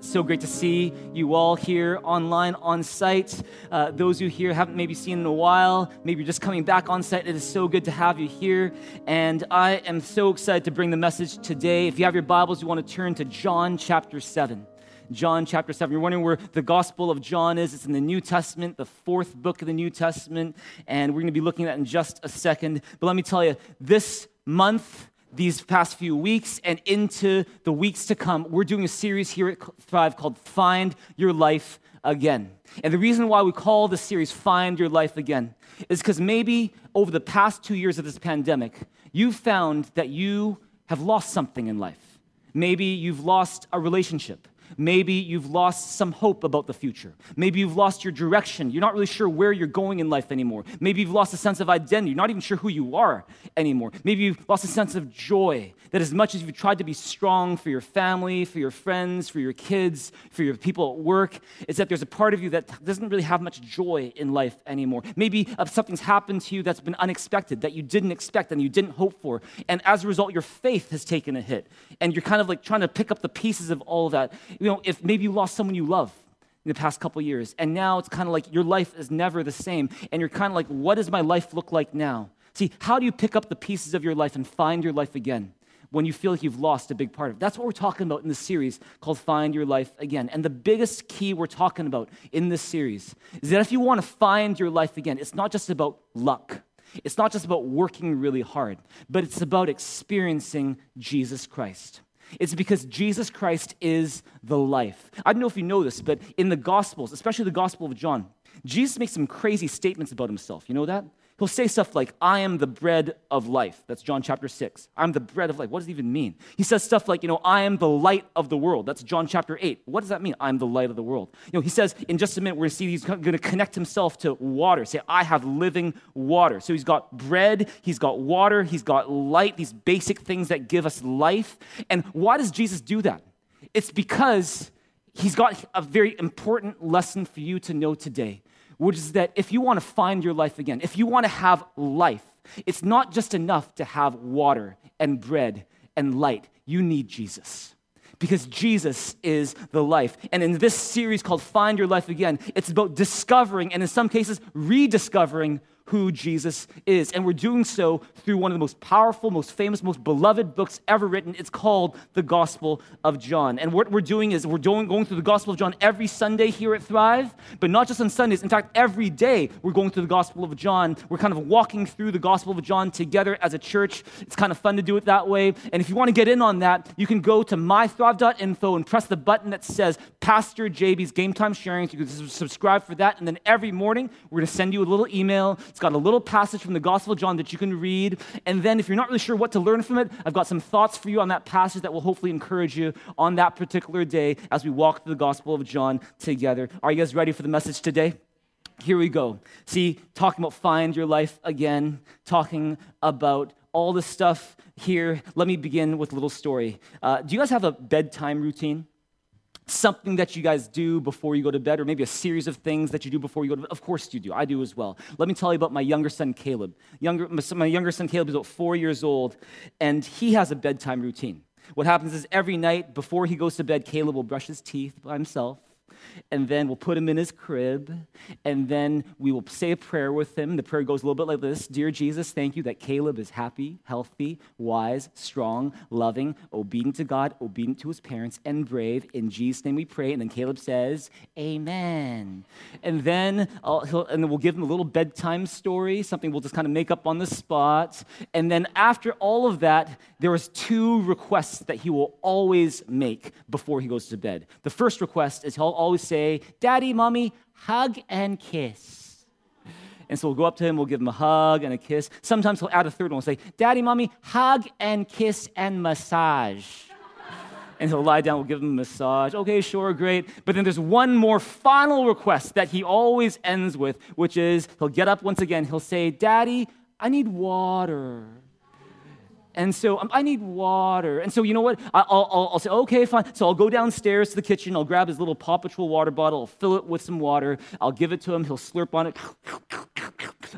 It's so great to see you all here online, on site. Uh, those who here haven't maybe seen in a while, maybe you're just coming back on site. It is so good to have you here. And I am so excited to bring the message today. If you have your Bibles, you want to turn to John chapter 7. John chapter 7. You're wondering where the Gospel of John is. It's in the New Testament, the fourth book of the New Testament. And we're going to be looking at in just a second. But let me tell you, this month, these past few weeks and into the weeks to come, we're doing a series here at Thrive called Find Your Life Again. And the reason why we call this series Find Your Life Again is because maybe over the past two years of this pandemic, you've found that you have lost something in life. Maybe you've lost a relationship. Maybe you've lost some hope about the future. Maybe you've lost your direction. You're not really sure where you're going in life anymore. Maybe you've lost a sense of identity. You're not even sure who you are anymore. Maybe you've lost a sense of joy that as much as you've tried to be strong for your family, for your friends, for your kids, for your people at work, it's that there's a part of you that doesn't really have much joy in life anymore. Maybe uh, something's happened to you that's been unexpected, that you didn't expect and you didn't hope for. And as a result, your faith has taken a hit. And you're kind of like trying to pick up the pieces of all of that. You know, if maybe you lost someone you love in the past couple years, and now it's kind of like your life is never the same. And you're kind of like, what does my life look like now? See, how do you pick up the pieces of your life and find your life again? when you feel like you've lost a big part of it. That's what we're talking about in this series called Find Your Life Again. And the biggest key we're talking about in this series is that if you want to find your life again, it's not just about luck. It's not just about working really hard, but it's about experiencing Jesus Christ. It's because Jesus Christ is the life. I don't know if you know this, but in the Gospels, especially the Gospel of John, Jesus makes some crazy statements about himself. You know that? He'll say stuff like, I am the bread of life. That's John chapter 6. I'm the bread of life. What does it even mean? He says stuff like, you know, I am the light of the world. That's John chapter 8. What does that mean? I'm the light of the world. You know, he says in just a minute, we're going to see he's going to connect himself to water. Say, I have living water. So he's got bread, he's got water, he's got light, these basic things that give us life. And why does Jesus do that? It's because he's got a very important lesson for you to know today which is that if you want to find your life again, if you want to have life, it's not just enough to have water and bread and light. You need Jesus because Jesus is the life. And in this series called Find Your Life Again, it's about discovering and in some cases rediscovering who Jesus is. And we're doing so through one of the most powerful, most famous, most beloved books ever written. It's called the Gospel of John. And what we're doing is we're doing, going through the Gospel of John every Sunday here at Thrive, but not just on Sundays. In fact, every day we're going through the Gospel of John. We're kind of walking through the Gospel of John together as a church. It's kind of fun to do it that way. And if you want to get in on that, you can go to mythrive.info and press the button that says Pastor JB's Game Time Sharing. You can subscribe for that. And then every morning, we're going to send you a little email. It's got a little passage from the Gospel of John that you can read. And then, if you're not really sure what to learn from it, I've got some thoughts for you on that passage that will hopefully encourage you on that particular day as we walk through the Gospel of John together. Are you guys ready for the message today? Here we go. See, talking about find your life again, talking about all this stuff here. Let me begin with a little story. Uh, do you guys have a bedtime routine? Something that you guys do before you go to bed, or maybe a series of things that you do before you go to bed? Of course you do. I do as well. Let me tell you about my younger son, Caleb. Younger, my younger son, Caleb, is about four years old, and he has a bedtime routine. What happens is every night before he goes to bed, Caleb will brush his teeth by himself and then we'll put him in his crib, and then we will say a prayer with him. The prayer goes a little bit like this Dear Jesus, thank you that Caleb is happy, healthy, wise, strong, loving, obedient to God, obedient to his parents, and brave. In Jesus' name we pray. And then Caleb says, Amen. And then, uh, and then we'll give him a little bedtime story, something we'll just kind of make up on the spot. And then after all of that, there is two requests that he will always make before he goes to bed. The first request is he'll always say, Daddy, Mommy, hug and kiss. And so we'll go up to him, we'll give him a hug and a kiss. Sometimes he'll add a third one. We'll say, Daddy, Mommy, hug and kiss and massage. and he'll lie down, we'll give him a massage. Okay, sure, great. But then there's one more final request that he always ends with, which is he'll get up once again, he'll say, Daddy, I need water. And so um, I need water. And so, you know what? I'll, I'll, I'll, say, okay, fine. So I'll go downstairs to the kitchen. I'll grab his little Paw Patrol water bottle. I'll fill it with some water. I'll give it to him. He'll slurp on it.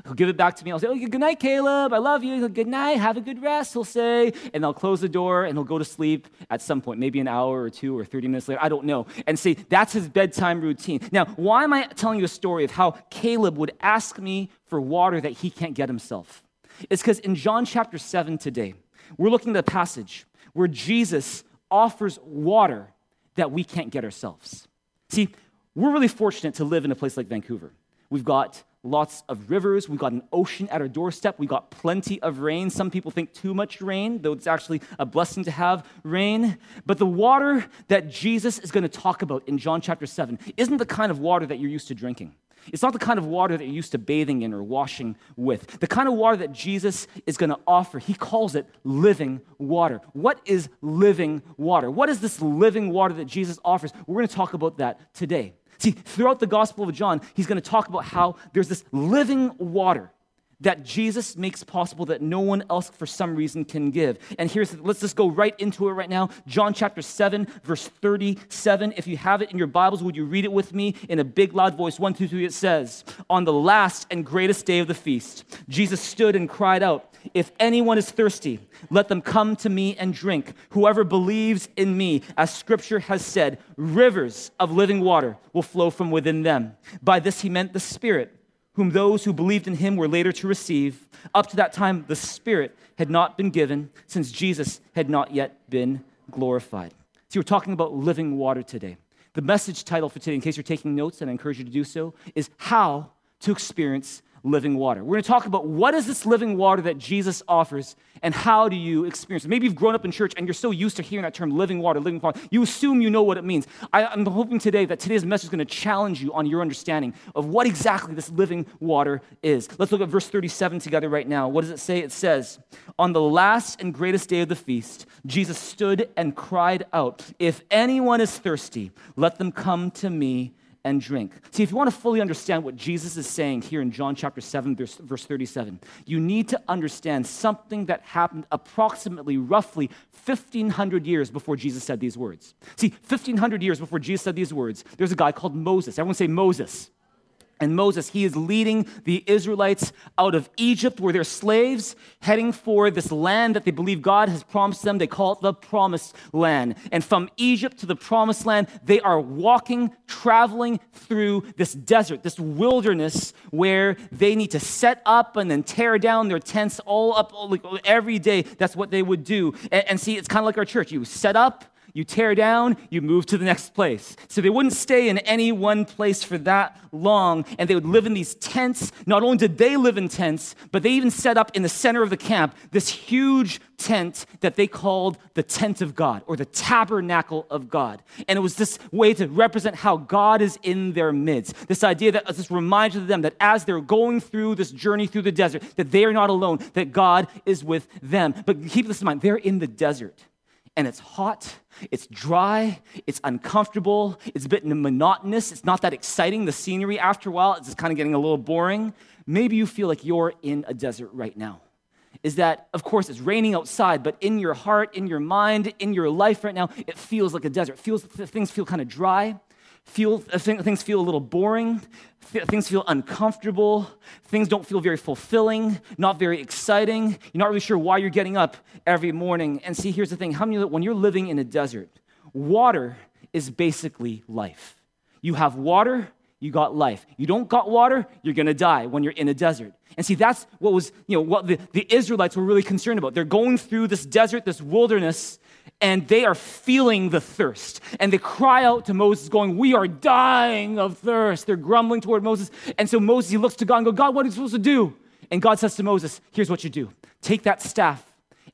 He'll give it back to me. I'll say, good night, Caleb. I love you. Good night. Have a good rest, he'll say. And I'll close the door and he'll go to sleep at some point, maybe an hour or two or 30 minutes later. I don't know. And say, that's his bedtime routine. Now, why am I telling you a story of how Caleb would ask me for water that he can't get himself? It's because in John chapter 7 today, we're looking at a passage where Jesus offers water that we can't get ourselves. See, we're really fortunate to live in a place like Vancouver. We've got lots of rivers. We've got an ocean at our doorstep. We've got plenty of rain. Some people think too much rain, though it's actually a blessing to have rain. But the water that Jesus is going to talk about in John chapter 7 isn't the kind of water that you're used to drinking. It's not the kind of water that you're used to bathing in or washing with. The kind of water that Jesus is going to offer, he calls it living water. What is living water? What is this living water that Jesus offers? We're going to talk about that today. See, throughout the Gospel of John, he's going to talk about how there's this living water that Jesus makes possible that no one else for some reason can give. And here's, let's just go right into it right now. John chapter 7, verse 37. If you have it in your Bibles, would you read it with me in a big loud voice? One, two, three, it says, On the last and greatest day of the feast, Jesus stood and cried out, If anyone is thirsty, let them come to me and drink. Whoever believes in me, as scripture has said, rivers of living water will flow from within them. By this he meant the Spirit whom those who believed in him were later to receive. Up to that time, the Spirit had not been given, since Jesus had not yet been glorified. See, we're talking about living water today. The message title for today, in case you're taking notes, and I encourage you to do so, is How to Experience Living Water. We're going to talk about what is this living water that Jesus offers and how do you experience it? Maybe you've grown up in church and you're so used to hearing that term living water, living water. You assume you know what it means. I, am hoping today that today's message is going to challenge you on your understanding of what exactly this living water is. Let's look at verse 37 together right now. What does it say? It says, On the last and greatest day of the feast, Jesus stood and cried out, If anyone is thirsty, let them come to me and drink. See, if you want to fully understand what Jesus is saying here in John chapter 7, verse, verse 37, you need to understand something that happened approximately, roughly 1,500 years before Jesus said these words. See, 1,500 years before Jesus said these words, there's a guy called Moses. Everyone say Moses. And Moses, he is leading the Israelites out of Egypt where they're slaves, heading for this land that they believe God has promised them. They call it the promised land. And from Egypt to the promised land, they are walking, traveling through this desert, this wilderness where they need to set up and then tear down their tents all up like every day. That's what they would do. And, and see, it's kind of like our church. You set up, you tear down, you move to the next place. So they wouldn't stay in any one place for that long, and they would live in these tents. Not only did they live in tents, but they even set up in the center of the camp this huge tent that they called the tent of God or the tabernacle of God. And it was this way to represent how God is in their midst. This idea that this reminds them that as they're going through this journey through the desert, that they are not alone, that God is with them. But keep this in mind, they're in the desert and it's hot, it's dry, it's uncomfortable, it's a bit monotonous, it's not that exciting. The scenery, after a while, it's just kind of getting a little boring. Maybe you feel like you're in a desert right now. Is that, of course, it's raining outside, but in your heart, in your mind, in your life right now, it feels like a desert. It feels, things feel kind of dry feel uh, things feel a little boring things feel uncomfortable things don't feel very fulfilling not very exciting. You're not really sure why you're getting up every morning. And see here's the thing. How many when you're living in a desert water is basically life. You have water you got life. You don't got water you're to die when you're in a desert. And see that's what was you know what the, the israelites were really concerned about. They're going through this desert this wilderness and they are feeling the thirst. And they cry out to Moses, going, We are dying of thirst. They're grumbling toward Moses. And so Moses, he looks to God and goes, God, what are you supposed to do? And God says to Moses, Here's what you do take that staff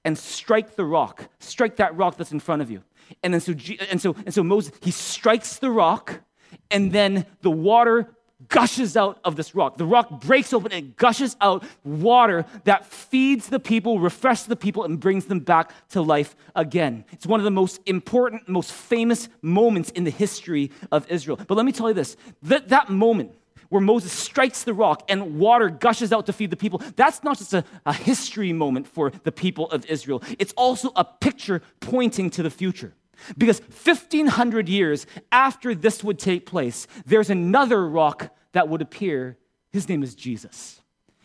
and strike the rock, strike that rock that's in front of you. And then so, and so, and so Moses, he strikes the rock, and then the water gushes out of this rock. The rock breaks open and gushes out water that feeds the people, refreshes the people, and brings them back to life again. It's one of the most important, most famous moments in the history of Israel. But let me tell you this that, that moment, where Moses strikes the rock and water gushes out to feed the people, that's not just a, a, history moment for the people of Israel. It's also a picture pointing to the future. Because 1500 years after this would take place, there's another rock that would appear. His name is Jesus.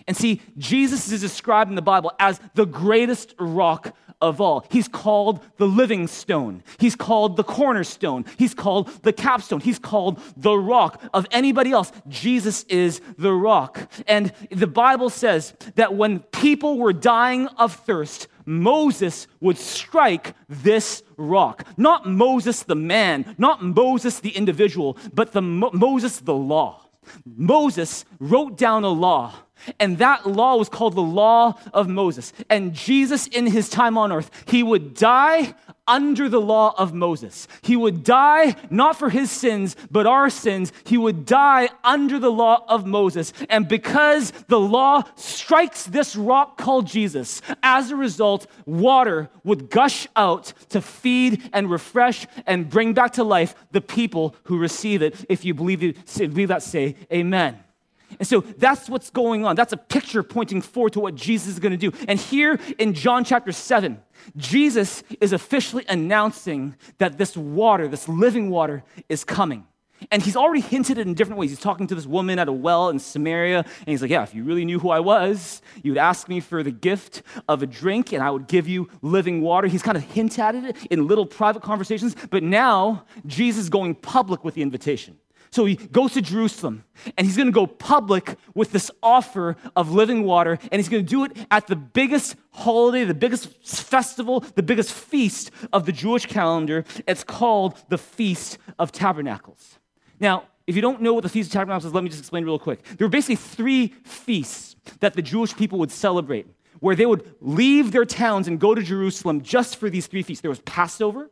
And see, Jesus is described in the Bible as the greatest rock of all. He's called the living stone. He's called the cornerstone. He's called the capstone. He's called the rock. Of anybody else, Jesus is the rock. And the Bible says that when people were dying of thirst, Moses would strike this rock. Not Moses the man, not Moses the individual, but the Mo- Moses the law. Moses wrote down a law and that law was called the law of Moses. And Jesus, in his time on earth, he would die under the law of Moses. He would die not for his sins, but our sins. He would die under the law of Moses. And because the law strikes this rock called Jesus, as a result, water would gush out to feed and refresh and bring back to life the people who receive it. If you believe, it, believe that, say amen. And so that's what's going on. That's a picture pointing forward to what Jesus is going to do. And here in John chapter 7, Jesus is officially announcing that this water, this living water, is coming. And he's already hinted it in different ways. He's talking to this woman at a well in Samaria, and he's like, Yeah, if you really knew who I was, you would ask me for the gift of a drink, and I would give you living water. He's kind of hinted at it in little private conversations, but now Jesus is going public with the invitation. So he goes to Jerusalem and he's going to go public with this offer of living water and he's going to do it at the biggest holiday, the biggest festival, the biggest feast of the Jewish calendar. It's called the Feast of Tabernacles. Now, if you don't know what the Feast of Tabernacles is, let me just explain real quick. There were basically three feasts that the Jewish people would celebrate where they would leave their towns and go to Jerusalem just for these three feasts. There was Passover,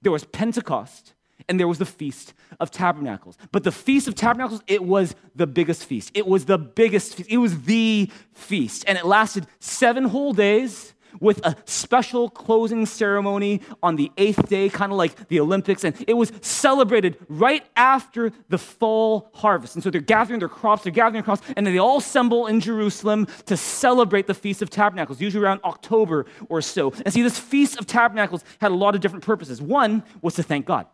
there was Pentecost, and there was the Feast of Tabernacles. But the Feast of Tabernacles, it was the biggest feast. It was the biggest feast. It was the feast. And it lasted seven whole days with a special closing ceremony on the eighth day, kind of like the Olympics. And it was celebrated right after the fall harvest. And so they're gathering their crops, they're gathering their crops, and then they all assemble in Jerusalem to celebrate the Feast of Tabernacles, usually around October or so. And see, this Feast of Tabernacles had a lot of different purposes. One was to thank God.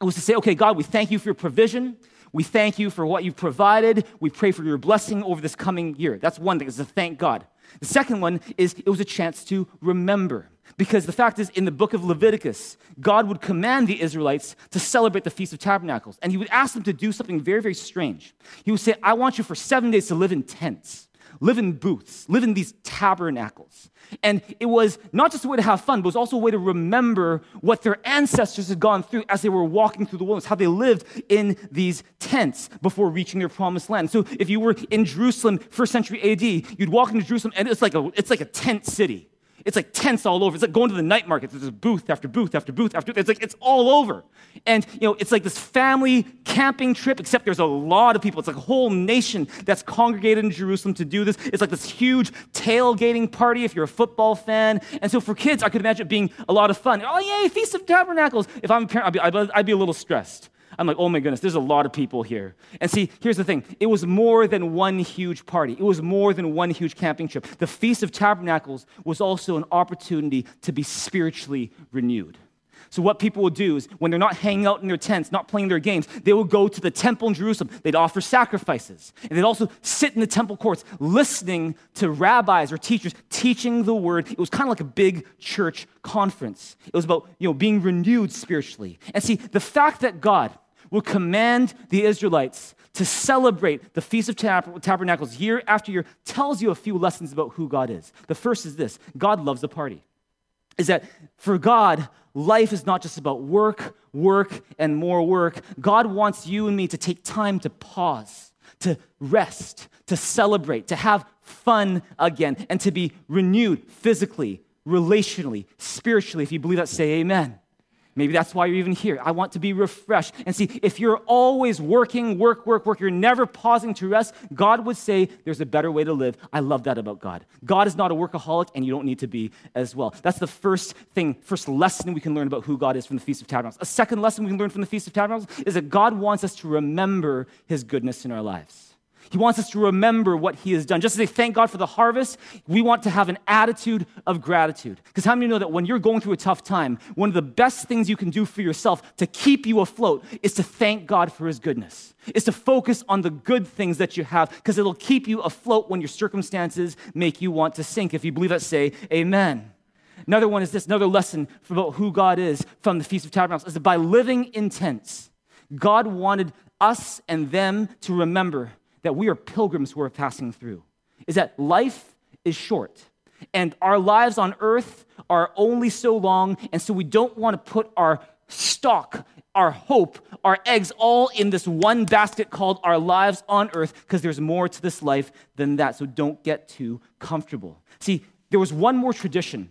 It was to say, okay, God, we thank you for your provision. We thank you for what you've provided. We pray for your blessing over this coming year. That's one thing, is to thank God. The second one is it was a chance to remember. Because the fact is, in the book of Leviticus, God would command the Israelites to celebrate the Feast of Tabernacles. And he would ask them to do something very, very strange. He would say, I want you for seven days to live in tents live in booths, live in these tabernacles. And it was not just a way to have fun, but it was also a way to remember what their ancestors had gone through as they were walking through the wilderness, how they lived in these tents before reaching their promised land. So if you were in Jerusalem, first century AD, you'd walk into Jerusalem and it's like a, it's like a tent city. It's like tents all over. It's like going to the night market. There's booth after booth after booth after. It's like it's all over, and you know it's like this family camping trip. Except there's a lot of people. It's like a whole nation that's congregated in Jerusalem to do this. It's like this huge tailgating party if you're a football fan. And so for kids, I could imagine it being a lot of fun. Oh yay, Feast of Tabernacles! If I'm a parent, I'd be, I'd be a little stressed. I'm like, oh my goodness, there's a lot of people here. And see, here's the thing it was more than one huge party, it was more than one huge camping trip. The Feast of Tabernacles was also an opportunity to be spiritually renewed. So, what people would do is when they're not hanging out in their tents, not playing their games, they would go to the temple in Jerusalem. They'd offer sacrifices. And they'd also sit in the temple courts listening to rabbis or teachers teaching the word. It was kind of like a big church conference. It was about you know, being renewed spiritually. And see, the fact that God will command the Israelites to celebrate the Feast of Tabernacles year after year tells you a few lessons about who God is. The first is this God loves a party. Is that for God, life is not just about work, work, and more work. God wants you and me to take time to pause, to rest, to celebrate, to have fun again, and to be renewed physically, relationally, spiritually. If you believe that, say amen. Maybe that's why you're even here. I want to be refreshed. And see, if you're always working, work, work, work, you're never pausing to rest, God would say there's a better way to live. I love that about God. God is not a workaholic, and you don't need to be as well. That's the first thing, first lesson we can learn about who God is from the Feast of Tabernacles. A second lesson we can learn from the Feast of Tabernacles is that God wants us to remember his goodness in our lives. He wants us to remember what He has done. Just as they thank God for the harvest, we want to have an attitude of gratitude. Because how many know that when you're going through a tough time, one of the best things you can do for yourself to keep you afloat is to thank God for His goodness, is to focus on the good things that you have, because it'll keep you afloat when your circumstances make you want to sink. If you believe that, say amen. Another one is this another lesson about who God is from the Feast of Tabernacles is that by living in tents, God wanted us and them to remember that we are pilgrims who are passing through is that life is short and our lives on earth are only so long, and so we don't want to put our stock, our hope, our eggs all in this one basket called our lives on earth because there's more to this life than that. So don't get too comfortable. See, there was one more tradition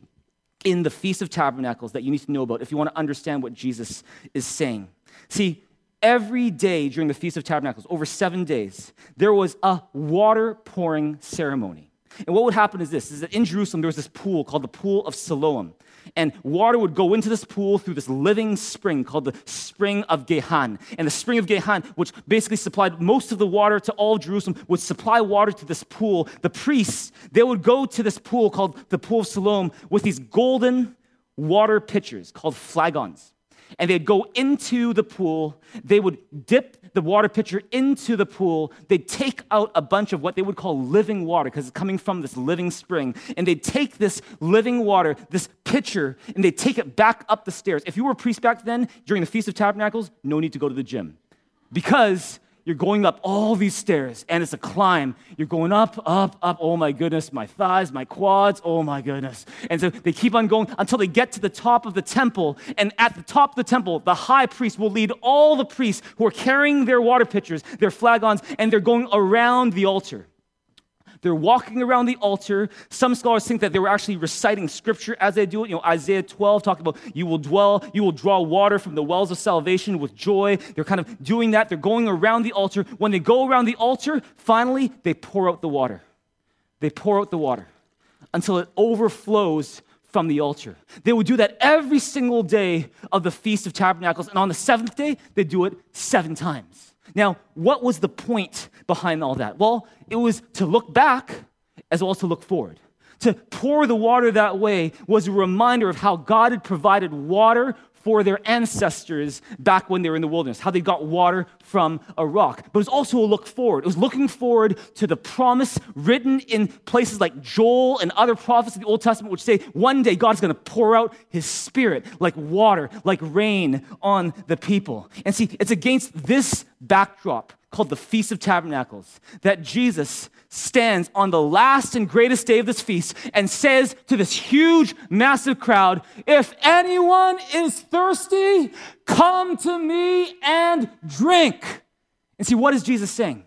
in the Feast of Tabernacles that you need to know about if you want to understand what Jesus is saying. See, every day during the Feast of Tabernacles, over seven days, there was a water pouring ceremony. And what would happen is this is that in Jerusalem there was this pool called the pool of Siloam. And water would go into this pool through this living spring called the spring of Gihon. And the spring of Gihon, which basically supplied most of the water to all Jerusalem, would supply water to this pool. The priests, they would go to this pool called the pool of Siloam with these golden water pitchers called flagons and they'd go into the pool. They would dip the water pitcher into the pool. They'd take out a bunch of what they would call living water because it's coming from this living spring. And they'd take this living water, this pitcher, and they'd take it back up the stairs. If you were a priest back then, during the Feast of Tabernacles, no need to go to the gym because you're going up all these stairs and it's a climb. You're going up, up, up. Oh my goodness, my thighs, my quads. Oh my goodness. And so they keep on going until they get to the top of the temple. And at the top of the temple, the high priest will lead all the priests who are carrying their water pitchers, their flagons, and they're going around the altar. They're walking around the altar. Some scholars think that they were actually reciting scripture as they do it. You know, Isaiah 12 talking about you will dwell, you will draw water from the wells of salvation with joy. They're kind of doing that. They're going around the altar. When they go around the altar, finally, they pour out the water. They pour out the water until it overflows from the altar. They would do that every single day of the Feast of Tabernacles. And on the seventh day, they do it seven times. Now, what was the point behind all that? Well, it was to look back as well as to look forward. To pour the water that way was a reminder of how God had provided water for their ancestors back when they were in the wilderness, how they got water from a rock. But it was also a look forward. It was looking forward to the promise written in places like Joel and other prophets of the Old Testament, which say one day God's going to pour out his spirit like water, like rain on the people. And see, it's against this backdrop called the Feast of Tabernacles that Jesus stands on the last and greatest day of this feast and says to this huge, massive crowd, If anyone is thirsty, come to me and drink. And see, what is Jesus saying?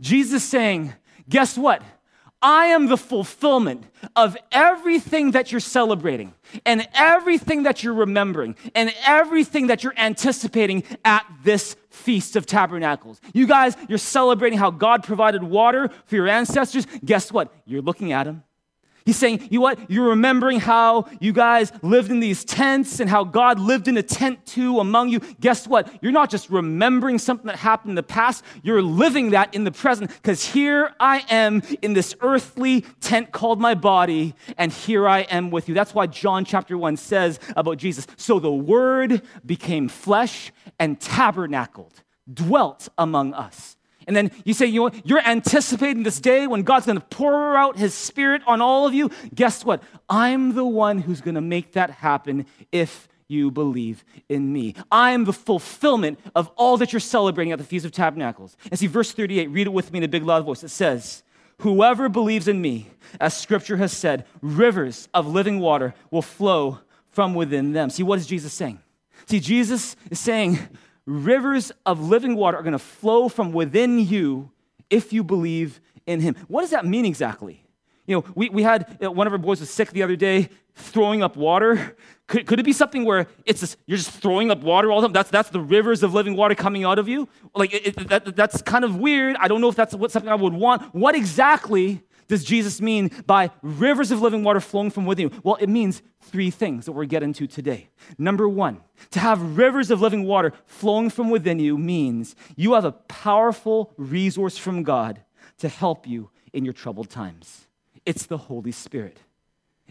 Jesus saying, Guess what? I am the fulfillment of everything that you're celebrating and everything that you're remembering and everything that you're anticipating at this Feast of Tabernacles. You guys, you're celebrating how God provided water for your ancestors. Guess what? You're looking at Him He's saying, you know what? You're remembering how you guys lived in these tents and how God lived in a tent too among you. Guess what? You're not just remembering something that happened in the past, you're living that in the present because here I am in this earthly tent called my body, and here I am with you. That's why John chapter 1 says about Jesus So the Word became flesh and tabernacled, dwelt among us. And then you say, you know, you're anticipating this day when God's going to pour out his spirit on all of you. Guess what? I'm the one who's going to make that happen if you believe in me. I am the fulfillment of all that you're celebrating at the Feast of Tabernacles. And see, verse 38, read it with me in a big loud voice. It says, Whoever believes in me, as scripture has said, rivers of living water will flow from within them. See, what is Jesus saying? See, Jesus is saying, rivers of living water are going to flow from within you if you believe in him. What does that mean exactly? You know, we, we had you know, one of our boys was sick the other day, throwing up water Could, could it be something where it's just, you're just throwing up water all the time? That's, that's the rivers of living water coming out of you? Like, it, it, that, that's kind of weird. I don't know if that's what, something I would want. What exactly does Jesus mean by rivers of living water flowing from within you? Well, it means three things that we're getting to today. Number one, to have rivers of living water flowing from within you means you have a powerful resource from God to help you in your troubled times. It's the Holy Spirit.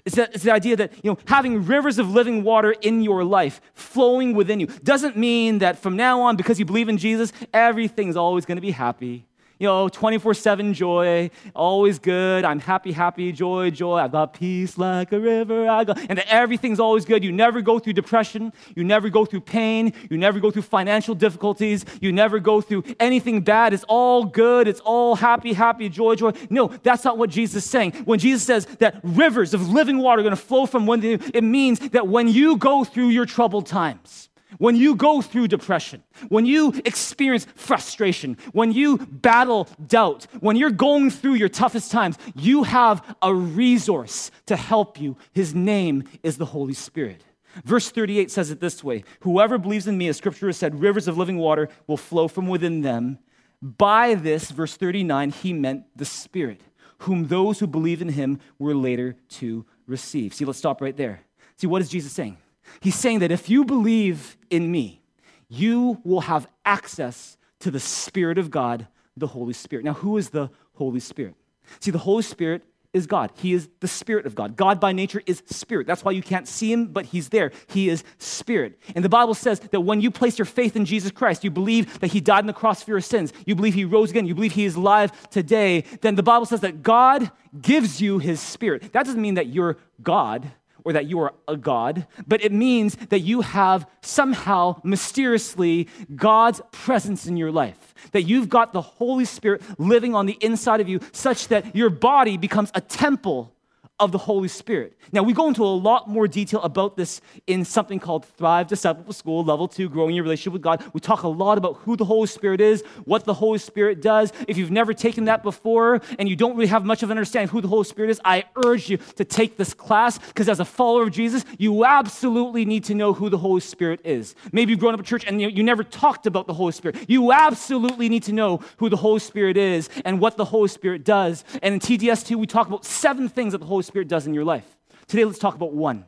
It's, that, it's the idea that you know having rivers of living water in your life flowing within you doesn't mean that from now on because you believe in jesus everything's always going to be happy you know, 24 7 joy, always good. I'm happy, happy, joy, joy. I've got peace like a river. I go, and everything's always good. You never go through depression. You never go through pain. You never go through financial difficulties. You never go through anything bad. It's all good. It's all happy, happy, joy, joy. No, that's not what Jesus is saying. When Jesus says that rivers of living water are going to flow from one, it means that when you go through your troubled times, when you go through depression, when you experience frustration, when you battle doubt, when you're going through your toughest times, you have a resource to help you. His name is the Holy Spirit. Verse 38 says it this way Whoever believes in me, as scripture has said, rivers of living water will flow from within them. By this, verse 39, he meant the Spirit, whom those who believe in him were later to receive. See, let's stop right there. See, what is Jesus saying? He's saying that if you believe in me, you will have access to the Spirit of God, the Holy Spirit. Now, who is the Holy Spirit? See, the Holy Spirit is God. He is the Spirit of God. God by nature is Spirit. That's why you can't see Him, but He's there. He is Spirit. And the Bible says that when you place your faith in Jesus Christ, you believe that He died on the cross for your sins, you believe He rose again, you believe He is alive today, then the Bible says that God gives you His Spirit. That doesn't mean that you're God or that you are a God, but it means that you have somehow mysteriously God's presence in your life. That you've got the Holy Spirit living on the inside of you, such that your body becomes a temple of the Holy Spirit. Now, we go into a lot more detail about this in something called Thrive Discipleship School, Level 2, Growing Your Relationship with God. We talk a lot about who the Holy Spirit is, what the Holy Spirit does. If you've never taken that before and you don't really have much of an understanding of who the Holy Spirit is, I urge you to take this class because as a follower of Jesus, you absolutely need to know who the Holy Spirit is. Maybe you've grown up in church and you, you never talked about the Holy Spirit. You absolutely need to know who the Holy Spirit is and what the Holy Spirit does. And in TDS2, we talk about seven things that the Holy Spirit does in your life. Today, let's talk about one.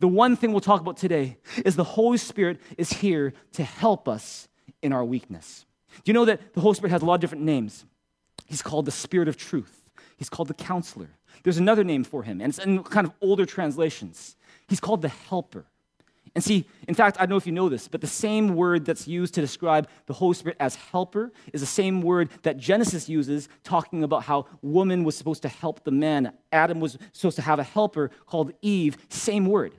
The one thing we'll talk about today is the Holy Spirit is here to help us in our weakness. Do you know that the Holy Spirit has a lot of different names? He's called the Spirit of Truth, He's called the Counselor. There's another name for him, and it's in kind of older translations. He's called the Helper. And see, in fact, I don't know if you know this, but the same word that's used to describe the Holy Spirit as helper is the same word that Genesis uses talking about how woman was supposed to help the man. Adam was supposed to have a helper called Eve, same word.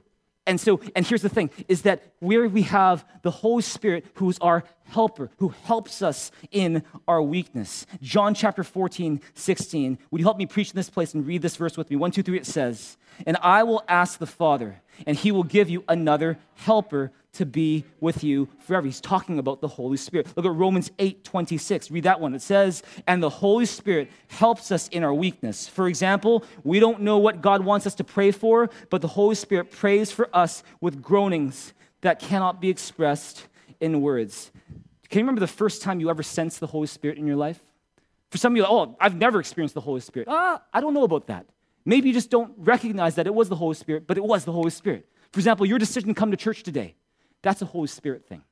And so, and here's the thing is that where we have the Holy Spirit, who's our helper, who helps us in our weakness. John chapter 14, 16. Would you help me preach in this place and read this verse with me? One, two, three, it says, And I will ask the Father, and he will give you another helper to be with you forever. He's talking about the Holy Spirit. Look at Romans 8 26. Read that one. It says, And the Holy Spirit helps us in our weakness. For example, we don't know what God wants us to pray for, but the Holy Spirit prays for us with groanings that cannot be expressed in words. Can you remember the first time you ever sensed the Holy Spirit in your life? For some of you, oh, I've never experienced the Holy Spirit. Ah, I don't know about that. Maybe you just don't recognize that it was the Holy Spirit, but it was the Holy Spirit. For example, your decision to come to church today. That's a Holy Spirit thing.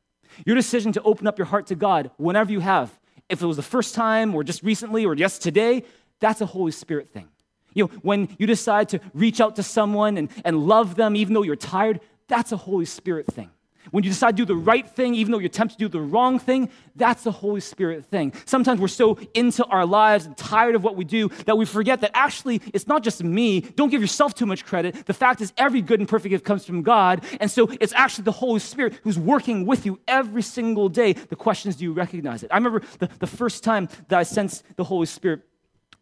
Your decision to open up your heart to God whenever you have, if it was the first time or just recently or just today, that's a Holy Spirit thing. You know, when you decide to reach out to someone and, and love them even though you're tired, that's a Holy Spirit thing. When you decide to do the right thing, even though you're tempted to do the wrong thing, that's the Holy Spirit thing. Sometimes we're so into our lives and tired of what we do that we forget that actually it's not just me. Don't give yourself too much credit. The fact is, every good and perfect gift comes from God. And so it's actually the Holy Spirit who's working with you every single day. The question is, do you recognize it? I remember the, the first time that I sensed the Holy Spirit.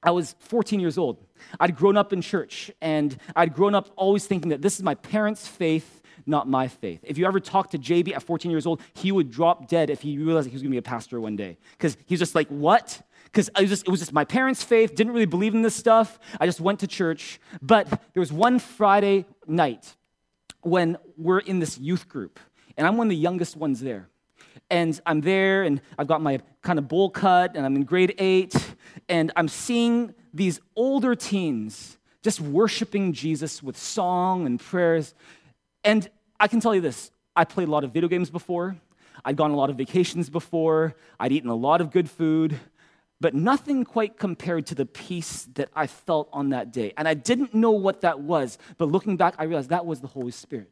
I was 14 years old. I'd grown up in church and I'd grown up always thinking that this is my parents' faith not my faith. If you ever talk to JB at 14 years old, he would drop dead if he realized he was going to be a pastor one day. Because he's just like, what? Because it was just my parents' faith, didn't really believe in this stuff. I just went to church. But there was one Friday night when we're in this youth group, and I'm one of the youngest ones there. And I'm there, and I've got my kind of bowl cut, and I'm in grade eight, and I'm seeing these older teens just worshiping Jesus with song and prayers. And I can tell you this I played a lot of video games before, I'd gone on a lot of vacations before, I'd eaten a lot of good food, but nothing quite compared to the peace that I felt on that day. And I didn't know what that was, but looking back, I realized that was the Holy Spirit.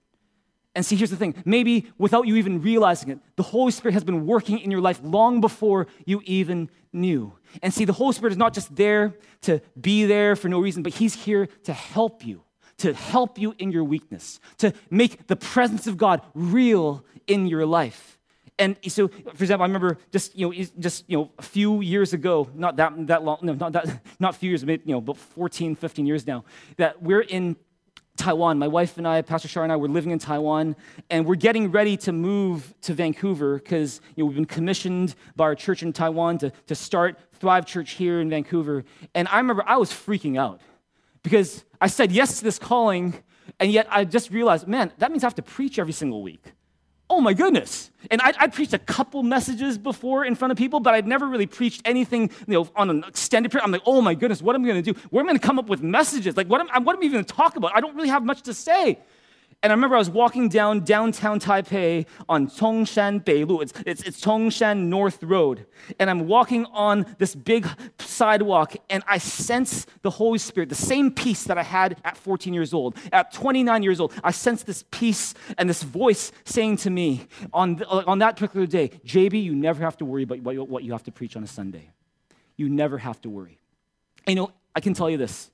And see, here's the thing maybe without you even realizing it, the Holy Spirit has been working in your life long before you even knew. And see, the Holy Spirit is not just there to be there for no reason, but He's here to help you, to help you in your weakness, to make the presence of God real in your life. And so, for example, I remember just you know just you know a few years ago, not that that long, no, not that, not a few years, maybe, you know, but 14, 15 years now, that we're in Taiwan. My wife and I, Pastor Shar and I, were living in Taiwan, and we're getting ready to move to Vancouver because you know, we've been commissioned by our church in Taiwan to, to start Thrive Church here in Vancouver. And I remember I was freaking out because I said yes to this calling, and yet I just realized, man, that means I have to preach every single week oh my goodness. And I'd, I'd, preached a couple messages before in front of people, but I'd never really preached anything you know, on an extended period. I'm like, oh my goodness, what am I going to do? Where am I going to come up with messages? Like, what am, I what am I even going to talk about? I don't really have much to say. And I remember I was walking down downtown Taipei on Zhongshan Beilu. It's, it's, it's Zhongshan North Road. And I'm walking on this big sidewalk, and I sense the Holy Spirit, the same peace that I had at 14 years old. At 29 years old, I sense this peace and this voice saying to me on, the, uh, on that particular day, JB, you never have to worry about what you have to preach on a Sunday. You never have to worry. You know, I can tell you this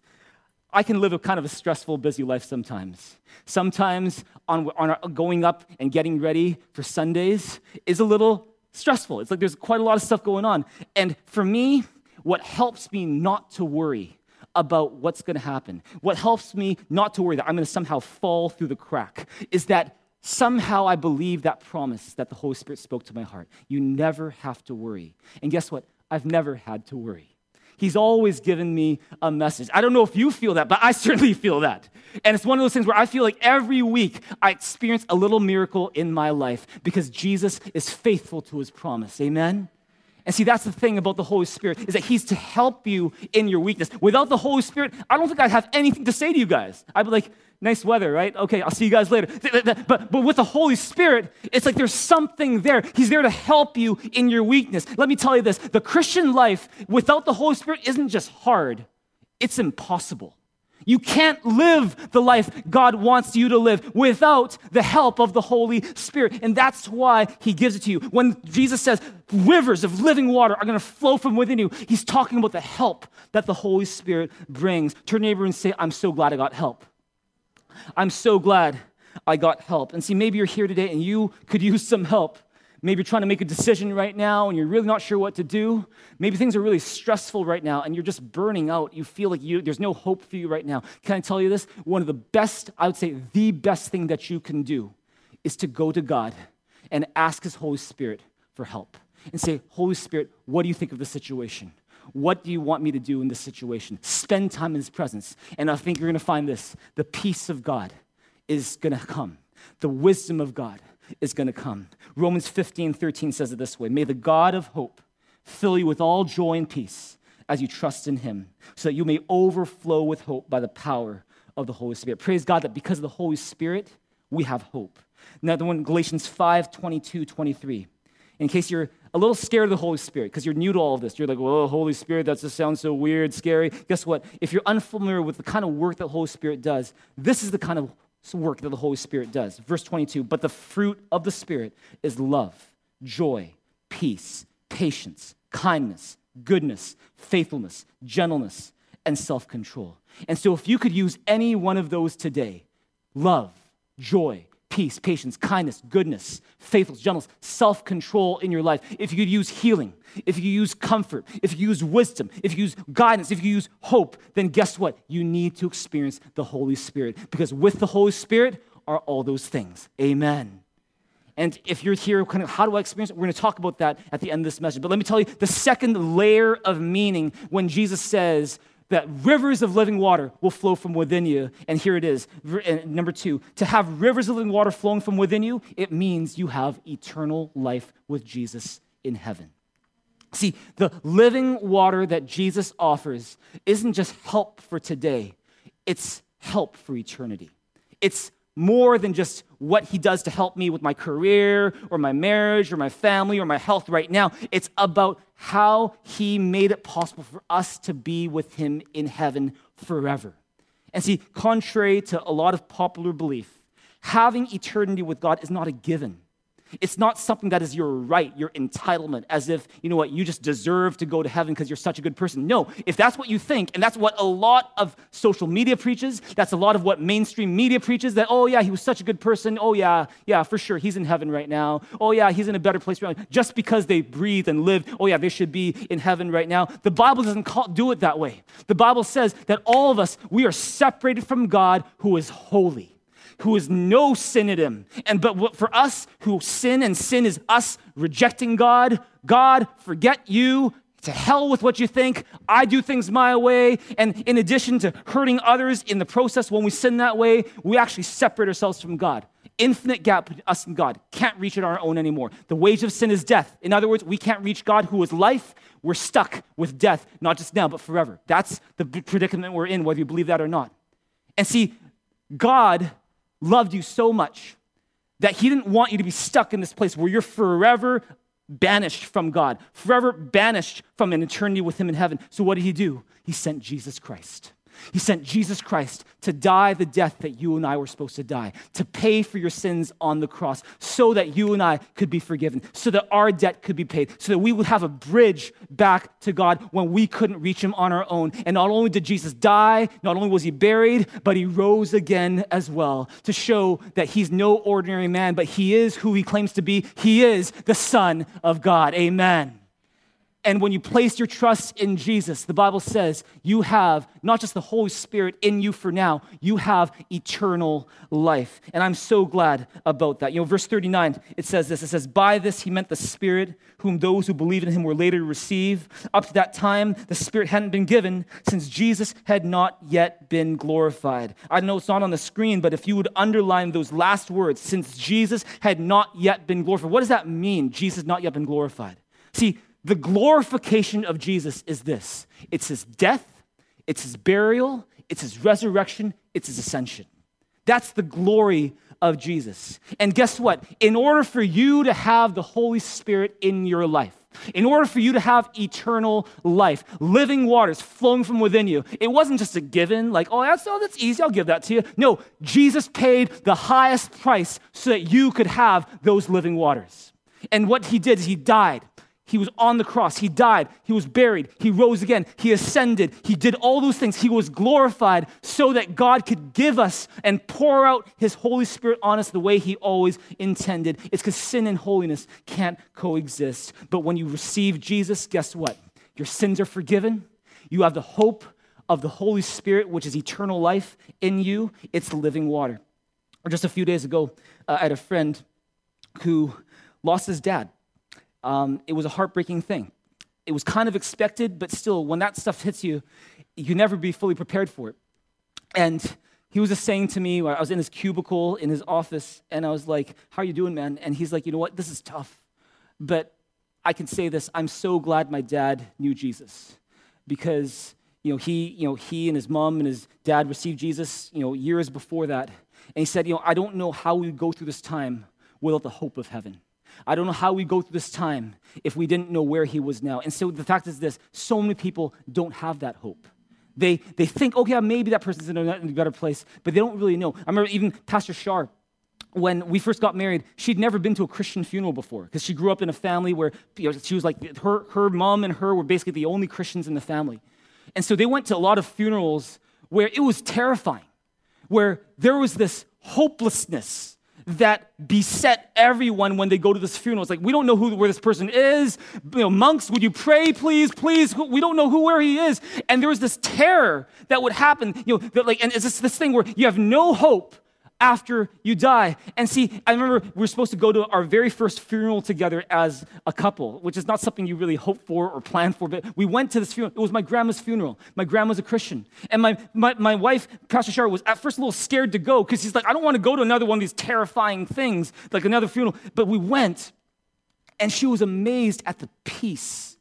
I can live a kind of a stressful, busy life sometimes. Sometimes on, on our, going up and getting ready for Sundays is a little stressful. It's like there's quite a lot of stuff going on. And for me, what helps me not to worry about what's going to happen, what helps me not to worry that I'm going to somehow fall through the crack, is that somehow I believe that promise that the Holy Spirit spoke to my heart. You never have to worry. And guess what? I've never had to worry. He's always given me a message. I don't know if you feel that, but I certainly feel that. And it's one of those things where I feel like every week I experience a little miracle in my life because Jesus is faithful to his promise. Amen? And see, that's the thing about the Holy Spirit, is that He's to help you in your weakness. Without the Holy Spirit, I don't think I'd have anything to say to you guys. I'd be like, nice weather, right? Okay, I'll see you guys later. But, but with the Holy Spirit, it's like there's something there. He's there to help you in your weakness. Let me tell you this the Christian life without the Holy Spirit isn't just hard, it's impossible. You can't live the life God wants you to live without the help of the Holy Spirit. And that's why He gives it to you. When Jesus says rivers of living water are going to flow from within you, He's talking about the help that the Holy Spirit brings. Turn neighbor and say, I'm so glad I got help. I'm so glad I got help. And see, maybe you're here today and you could use some help. Maybe you're trying to make a decision right now and you're really not sure what to do. Maybe things are really stressful right now and you're just burning out. You feel like you, there's no hope for you right now. Can I tell you this? One of the best, I would say, the best thing that you can do is to go to God and ask His Holy Spirit for help and say, Holy Spirit, what do you think of the situation? What do you want me to do in this situation? Spend time in His presence. And I think you're going to find this the peace of God is going to come, the wisdom of God is going to come. Romans 15 13 says it this way May the God of hope fill you with all joy and peace as you trust in Him, so that you may overflow with hope by the power of the Holy Spirit. Praise God that because of the Holy Spirit, we have hope. Another one, Galatians 5 22 23 in case you're a little scared of the Holy Spirit because you're new to all of this. You're like, well, Holy Spirit, that just sounds so weird, scary. Guess what? If you're unfamiliar with the kind of work that Holy Spirit does, this is the kind of work that the Holy Spirit does. Verse 22 But the fruit of the Spirit is love, joy, peace, patience, kindness, goodness, faithfulness, gentleness, and self control. And so if you could use any one of those today love, joy, peace, patience, kindness, goodness, faithfulness, gentleness, self control in your life, if you use healing, if you use comfort, if you use wisdom, if you use guidance, if you use hope, then guess what? You need to experience the Holy Spirit because with the Holy Spirit are all those things. Amen. And if you're here, kind of, how do I experience it? We're going to talk about that at the end of this message. But let me tell you the second layer of meaning when Jesus says, that rivers of living water will flow from within you. And here it is. And number two, to have rivers of living water flowing from within you, it means you have eternal life with Jesus in heaven. See, the living water that Jesus offers isn't just help for today, it's help for eternity. It's more than just what he does to help me with my career or my marriage or my family or my health right now. It's about how he made it possible for us to be with him in heaven forever. And see, contrary to a lot of popular belief, having eternity with God is not a given. It's not something that is your right, your entitlement, as if, you know what, you just deserve to go to heaven because you're such a good person. No, if that's what you think, and that's what a lot of social media preaches, that's a lot of what mainstream media preaches, that, oh yeah, he was such a good person. Oh yeah, yeah, for sure, he's in heaven right now. Oh yeah, he's in a better place right now. Just because they breathe and live, oh yeah, they should be in heaven right now. The Bible doesn't call, do it that way. The Bible says that all of us, we are separated from God who is holy who is no sin in him. And but for us who sin and sin is us rejecting God, God, forget you. To hell with what you think. I do things my way. And in addition to hurting others in the process, when we sin that way, we actually separate ourselves from God. Infinite gap between us and God. Can't reach it on our own anymore. The wage of sin is death. In other words, we can't reach God who is life. We're stuck with death, not just now, but forever. That's the predicament we're in, whether you believe that or not. And see, God loved you so much that he didn't want you to be stuck in this place where you're forever banished from God, forever banished from an eternity with him in heaven. So what did he do? He sent Jesus Christ. He sent Jesus Christ to die the death that you and I were supposed to die, to pay for your sins on the cross, so that you and I could be forgiven, so that our debt could be paid, so that we would have a bridge back to God when we couldn't reach Him on our own. And not only did Jesus die, not only was He buried, but He rose again as well to show that He's no ordinary man, but He is who He claims to be. He is the Son of God. Amen. And when you place your trust in Jesus, the Bible says you have not just the Holy Spirit in you for now, you have eternal life. And I'm so glad about that. You know, verse 39, it says this it says, By this he meant the Spirit, whom those who believe in him were later to receive. Up to that time, the Spirit hadn't been given since Jesus had not yet been glorified. I know it's not on the screen, but if you would underline those last words, since Jesus had not yet been glorified, what does that mean? Jesus not yet been glorified. See, the glorification of Jesus is this it's his death, it's his burial, it's his resurrection, it's his ascension. That's the glory of Jesus. And guess what? In order for you to have the Holy Spirit in your life, in order for you to have eternal life, living waters flowing from within you, it wasn't just a given, like, oh, that's, oh, that's easy, I'll give that to you. No, Jesus paid the highest price so that you could have those living waters. And what he did is he died. He was on the cross. He died. He was buried. He rose again. He ascended. He did all those things. He was glorified so that God could give us and pour out His Holy Spirit on us the way He always intended. It's because sin and holiness can't coexist. But when you receive Jesus, guess what? Your sins are forgiven. You have the hope of the Holy Spirit, which is eternal life in you. It's living water. Or just a few days ago, uh, I had a friend who lost his dad um, it was a heartbreaking thing. It was kind of expected, but still, when that stuff hits you, you never be fully prepared for it. And he was just saying to me, I was in his cubicle in his office, and I was like, How are you doing, man? And he's like, You know what? This is tough. But I can say this I'm so glad my dad knew Jesus because you know, he, you know, he and his mom and his dad received Jesus, you know, years before that. And he said, you know, I don't know how we would go through this time without the hope of heaven. I don't know how we go through this time if we didn't know where he was now. And so the fact is this so many people don't have that hope. They, they think, oh, yeah, maybe that person's in a, in a better place, but they don't really know. I remember even Pastor Shar, when we first got married, she'd never been to a Christian funeral before because she grew up in a family where you know, she was like, her, her mom and her were basically the only Christians in the family. And so they went to a lot of funerals where it was terrifying, where there was this hopelessness that beset everyone when they go to this funeral. It's like, we don't know who, where this person is. You know, monks, would you pray, please, please? We don't know who, where he is. And there was this terror that would happen, you know, that like, and it's this, this thing where you have no hope after you die. And see, I remember we were supposed to go to our very first funeral together as a couple, which is not something you really hope for or plan for, but we went to this funeral. It was my grandma's funeral. My grandma's a Christian. And my, my, my wife, Pastor Shar, was at first a little scared to go because he's like, I don't want to go to another one of these terrifying things, like another funeral. But we went, and she was amazed at the peace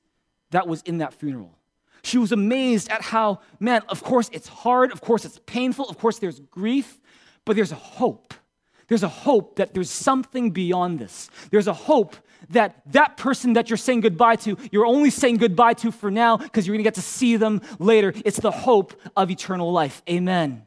that was in that funeral. She was amazed at how, man, of course it's hard, of course it's painful, of course there's grief, but there's a hope. There's a hope that there's something beyond this. There's a hope that that person that you're saying goodbye to, you're only saying goodbye to for now because you're going to get to see them later. It's the hope of eternal life. Amen.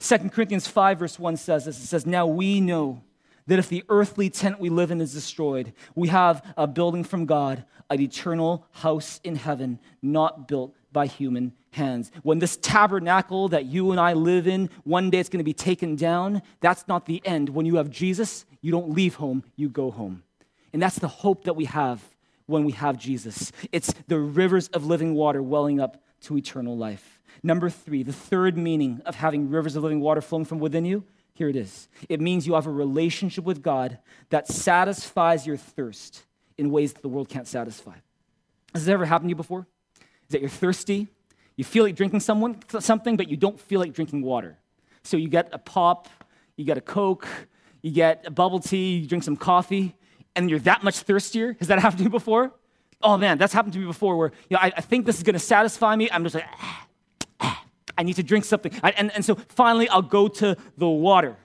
2 Corinthians 5, verse 1 says this It says, Now we know that if the earthly tent we live in is destroyed, we have a building from God, an eternal house in heaven, not built by human hands. When this tabernacle that you and I live in, one day it's going to be taken down, that's not the end. When you have Jesus, you don't leave home, you go home. And that's the hope that we have when we have Jesus. It's the rivers of living water welling up to eternal life. Number three, the third meaning of having rivers of living water flowing from within you, here it is. It means you have a relationship with God that satisfies your thirst in ways that the world can't satisfy. Has this ever happened to you before? Is that you're thirsty, you feel like drinking someone, something, but you don't feel like drinking water. So you get a pop, you get a Coke, you get a bubble tea, you drink some coffee, and you're that much thirstier. Has that happened to you before? Oh man, that's happened to me before where you know, I, I think this is gonna satisfy me. I'm just like, ah, ah, I need to drink something. I, and, and so finally, I'll go to the water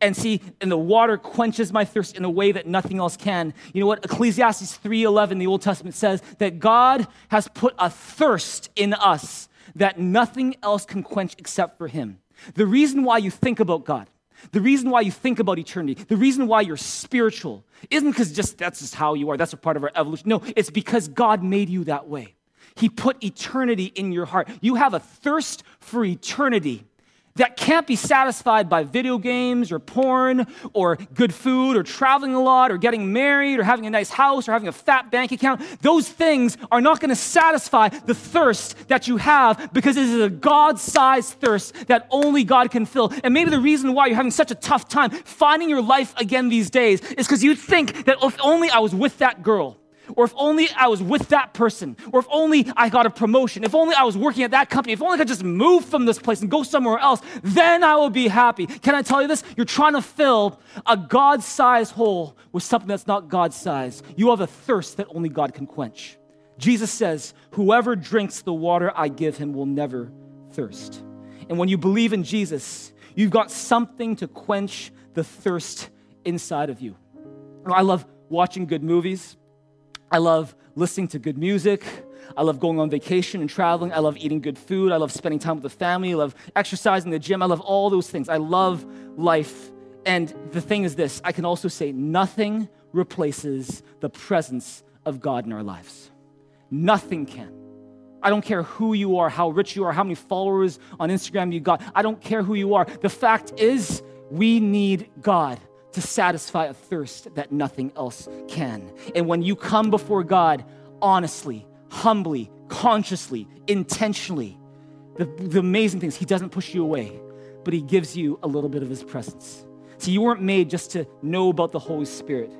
and see and the water quenches my thirst in a way that nothing else can. You know what? Ecclesiastes 3.11 the old testament says that god has put a thirst in us that nothing else can quench except for him. The reason why you think about god the reason why you think about eternity the reason why you're spiritual isn't because just that's just how you are that's a part of our evolution. No it's because god made you that way. He put eternity in your heart. You have a thirst for eternity that can't be satisfied by video games or porn or good food or traveling a lot or getting married or having a nice house or having a fat bank account, those things are not going to satisfy the thirst that you have because it is a God sized thirst that only God can fill. And maybe the reason why you're having such a tough time finding your life again these days is because you think that if only I was with that girl or if only I was with that person, or if only I got a promotion, if only I was working at that company, if only I could just move from this place and go somewhere else, then I will be happy. Can I tell you this? You're trying to fill a God sized hole with something that's not God sized. You have a thirst that only God can quench. Jesus says, Whoever drinks the water I give him will never thirst. And when you believe in Jesus, you've got something to quench the thirst inside of you. I love watching good movies. I love listening to good music. I love going on vacation and traveling. I love eating good food. I love spending time with the family. I love exercising the gym. I love all those things. I love life. And the thing is this I can also say nothing replaces the presence of God in our lives. Nothing can. I don't care who you are, how rich you are, how many followers on Instagram you got. I don't care who you are. The fact is, we need God to satisfy a thirst that nothing else can. And when you come before God honestly, humbly, consciously, intentionally, the, the amazing things, He doesn't push you away, but He gives you a little bit of His presence. See, you weren't made just to know about the Holy Spirit,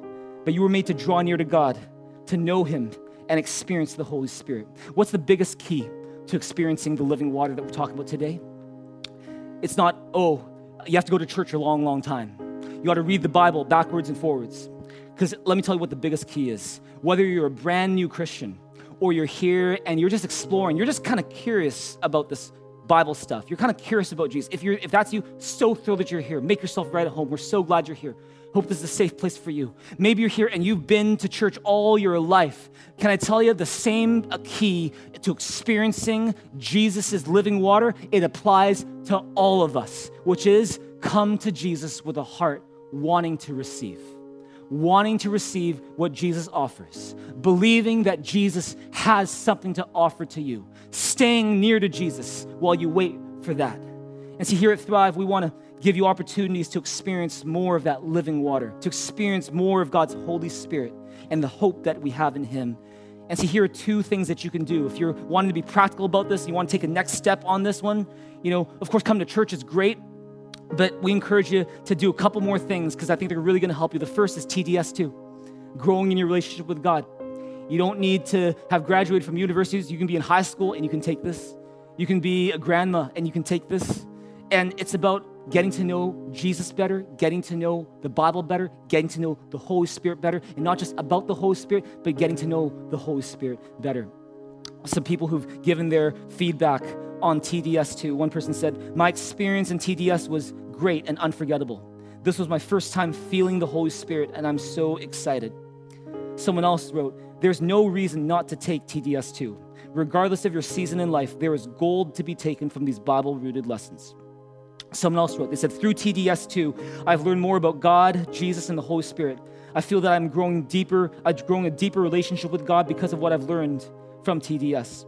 but you were made to draw near to God, to know Him, and experience the Holy Spirit. What's the biggest key to experiencing the living water that we're talking about today? It's not, oh, you have to go to church a long, long time. You got to read the Bible backwards and forwards. Because let me tell you what the biggest key is. Whether you're a brand new Christian or you're here and you're just exploring, you're just kind of curious about this Bible stuff. You're kind of curious about Jesus. If you're if that's you, so thrilled that you're here. Make yourself right at home. We're so glad you're here. Hope this is a safe place for you. Maybe you're here and you've been to church all your life. Can I tell you the same uh, key to experiencing Jesus' living water? It applies to all of us, which is come to Jesus with a heart wanting to receive, wanting to receive what Jesus offers, believing that Jesus has something to offer to you, staying near to Jesus while you wait for that. And see, here at Thrive, we want to give you opportunities to experience more of that living water, to experience more of God's Holy Spirit and the hope that we have in Him. And see, here are two things that you can do. If you're wanting to be practical about this, you want to take a next step on this one, you know, of course, come to church is great, But we encourage you to do a couple more things because I think they're really going to help you. The first is TDS2, growing in your relationship with God. You don't need to have graduated from universities. You can be in high school and you can take this. You can be a grandma and you can take this. And it's about getting to know Jesus better, getting to know the Bible better, getting to know the Holy Spirit better, and not just about the Holy Spirit, but getting to know the Holy Spirit better. Some people who've given their feedback on TDS2. One person said, My experience in TDS was great and unforgettable. This was my first time feeling the Holy Spirit, and I'm so excited. Someone else wrote, There's no reason not to take TDS2. Regardless of your season in life, there is gold to be taken from these Bible rooted lessons. Someone else wrote, they said, through TDS2, I've learned more about God, Jesus, and the Holy Spirit. I feel that I'm growing deeper, I've grown a deeper relationship with God because of what I've learned from TDS.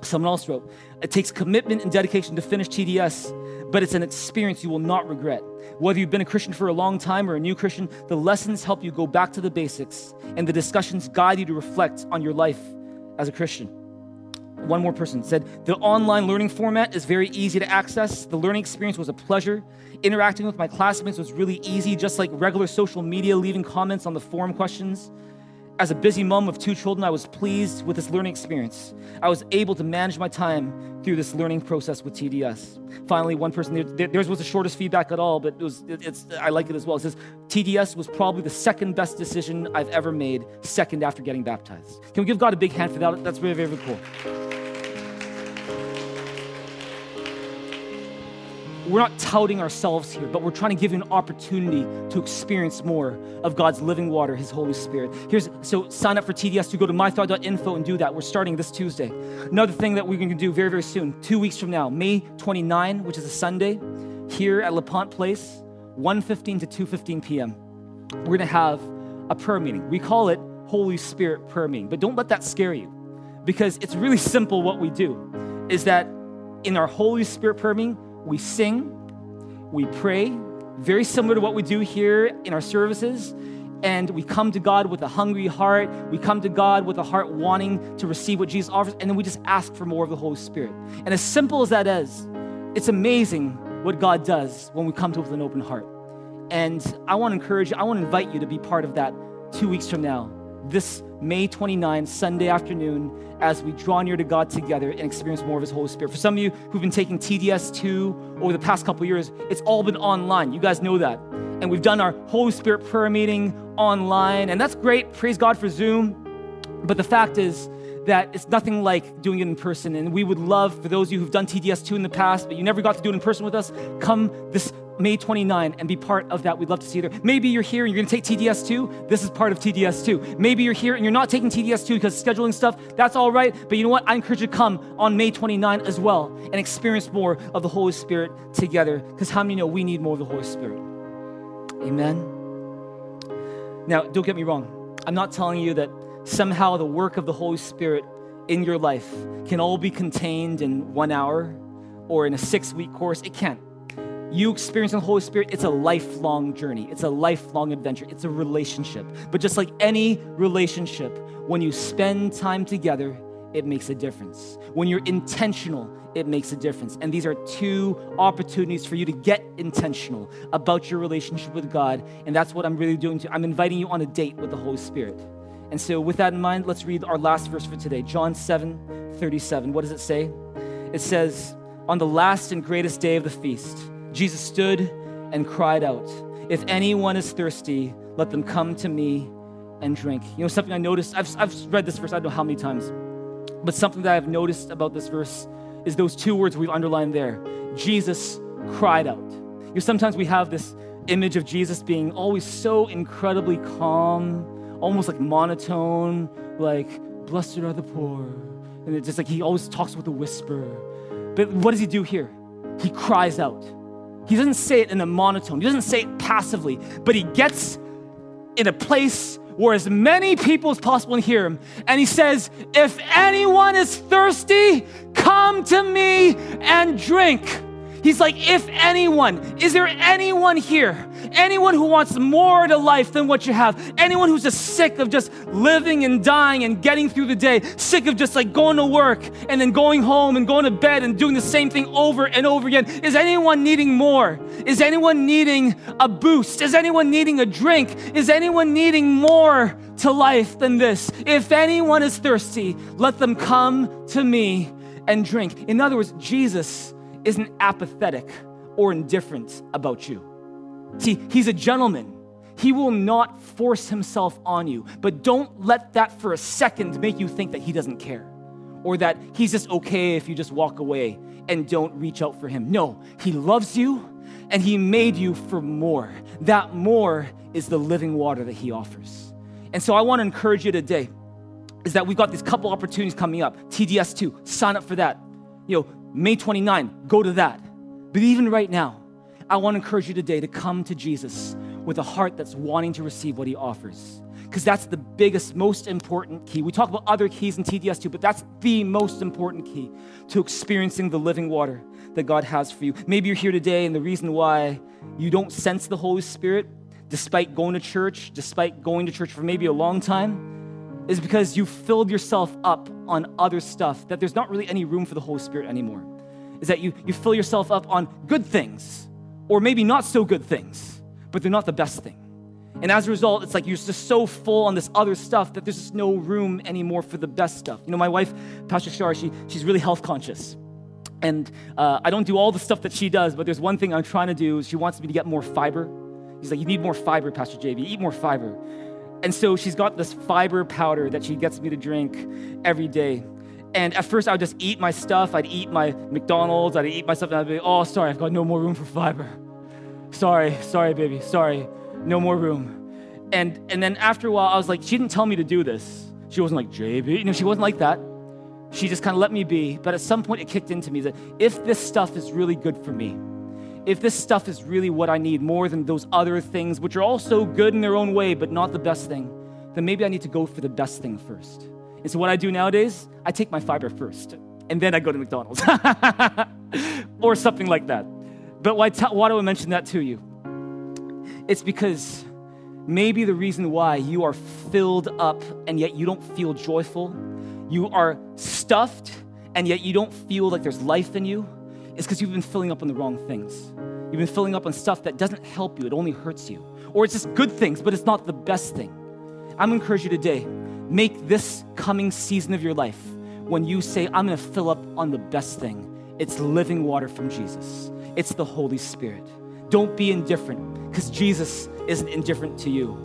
Someone else wrote, it takes commitment and dedication to finish TDS, but it's an experience you will not regret. Whether you've been a Christian for a long time or a new Christian, the lessons help you go back to the basics, and the discussions guide you to reflect on your life as a Christian. One more person said, The online learning format is very easy to access. The learning experience was a pleasure. Interacting with my classmates was really easy, just like regular social media, leaving comments on the forum questions. As a busy mom of two children, I was pleased with this learning experience. I was able to manage my time through this learning process with TDS. Finally, one person, theirs was the shortest feedback at all, but it was, it's, I like it as well. It says, TDS was probably the second best decision I've ever made, second after getting baptized. Can we give God a big hand for that? That's very, very cool. We're not touting ourselves here, but we're trying to give you an opportunity to experience more of God's living water, His Holy Spirit. Here's so sign up for TDS to go to mythrive.info and do that. We're starting this Tuesday. Another thing that we're going to do very, very soon, two weeks from now, May 29, which is a Sunday, here at LePont Place, 1:15 to 2:15 p.m. We're going to have a prayer meeting. We call it Holy Spirit prayer meeting, but don't let that scare you, because it's really simple. What we do is that in our Holy Spirit prayer meeting we sing, we pray, very similar to what we do here in our services. And we come to God with a hungry heart. We come to God with a heart wanting to receive what Jesus offers. And then we just ask for more of the Holy Spirit. And as simple as that is, it's amazing what God does when we come to it with an open heart. And I want to encourage you, I want to invite you to be part of that two weeks from now this May 29, Sunday afternoon, as we draw near to God together and experience more of His Holy Spirit. For some of you who've been taking TDS2 over the past couple years, it's all been online. You guys know that. And we've done our Holy Spirit prayer meeting online, and that's great. Praise God for Zoom. But the fact is, that it's nothing like doing it in person. And we would love for those of you who've done TDS2 in the past, but you never got to do it in person with us, come this May 29 and be part of that. We'd love to see you there. Maybe you're here and you're going to take TDS2. This is part of TDS2. Maybe you're here and you're not taking TDS2 because scheduling stuff, that's all right. But you know what? I encourage you to come on May 29 as well and experience more of the Holy Spirit together. Because how many know we need more of the Holy Spirit? Amen. Now, don't get me wrong. I'm not telling you that somehow the work of the Holy Spirit in your life can all be contained in one hour or in a six week course. It can't you experiencing the Holy Spirit, it's a lifelong journey. It's a lifelong adventure. It's a relationship. But just like any relationship, when you spend time together, it makes a difference. When you're intentional, it makes a difference. And these are two opportunities for you to get intentional about your relationship with God. And that's what I'm really doing. To, I'm inviting you on a date with the Holy Spirit. And so, with that in mind, let's read our last verse for today John 7 37. What does it say? It says, On the last and greatest day of the feast, Jesus stood and cried out, If anyone is thirsty, let them come to me and drink. You know, something I noticed, I've, I've read this verse, I don't know how many times, but something that I've noticed about this verse is those two words we've underlined there Jesus cried out. You know, sometimes we have this image of Jesus being always so incredibly calm, almost like monotone, like, blessed are the poor. And it's just like he always talks with a whisper. But what does he do here? He cries out. He doesn't say it in a monotone, he doesn't say it passively, but he gets in a place where as many people as possible can hear him. And he says, If anyone is thirsty, come to me and drink. He's like, if anyone, is there anyone here? Anyone who wants more to life than what you have, anyone who's just sick of just living and dying and getting through the day, sick of just like going to work and then going home and going to bed and doing the same thing over and over again. Is anyone needing more? Is anyone needing a boost? Is anyone needing a drink? Is anyone needing more to life than this? If anyone is thirsty, let them come to me and drink. In other words, Jesus isn't apathetic or indifferent about you. See, he's a gentleman. He will not force himself on you, but don't let that for a second make you think that he doesn't care or that he's just okay if you just walk away and don't reach out for him. No, he loves you and he made you for more. That more is the living water that he offers. And so I want to encourage you today is that we've got these couple opportunities coming up. TDS2, sign up for that. You know, May 29, go to that. But even right now, I want to encourage you today to come to Jesus with a heart that's wanting to receive what he offers. Because that's the biggest, most important key. We talk about other keys in TDS2, but that's the most important key to experiencing the living water that God has for you. Maybe you're here today, and the reason why you don't sense the Holy Spirit, despite going to church, despite going to church for maybe a long time, is because you filled yourself up on other stuff that there's not really any room for the Holy Spirit anymore. Is that you, you fill yourself up on good things, or maybe not so good things, but they're not the best thing. And as a result, it's like you're just so full on this other stuff that there's just no room anymore for the best stuff. You know, my wife, Pastor Shar, she, she's really health conscious. And uh, I don't do all the stuff that she does, but there's one thing I'm trying to do. She wants me to get more fiber. She's like, You need more fiber, Pastor JV. Eat more fiber. And so she's got this fiber powder that she gets me to drink every day. And at first, I would just eat my stuff. I'd eat my McDonald's. I'd eat my stuff. And I'd be, oh, sorry, I've got no more room for fiber. Sorry, sorry, baby, sorry, no more room. And and then after a while, I was like, she didn't tell me to do this. She wasn't like JB, you know, she wasn't like that. She just kind of let me be. But at some point, it kicked into me that if this stuff is really good for me, if this stuff is really what I need more than those other things, which are also good in their own way, but not the best thing, then maybe I need to go for the best thing first. And so what I do nowadays, I take my fiber first, and then I go to McDonald's or something like that. But why, t- why do I mention that to you? It's because maybe the reason why you are filled up and yet you don't feel joyful, you are stuffed and yet you don't feel like there's life in you, is because you've been filling up on the wrong things. You've been filling up on stuff that doesn't help you, it only hurts you. Or it's just good things, but it's not the best thing. I'm gonna encourage you today make this coming season of your life when you say, I'm to fill up on the best thing. It's living water from Jesus, it's the Holy Spirit. Don't be indifferent because Jesus isn't indifferent to you.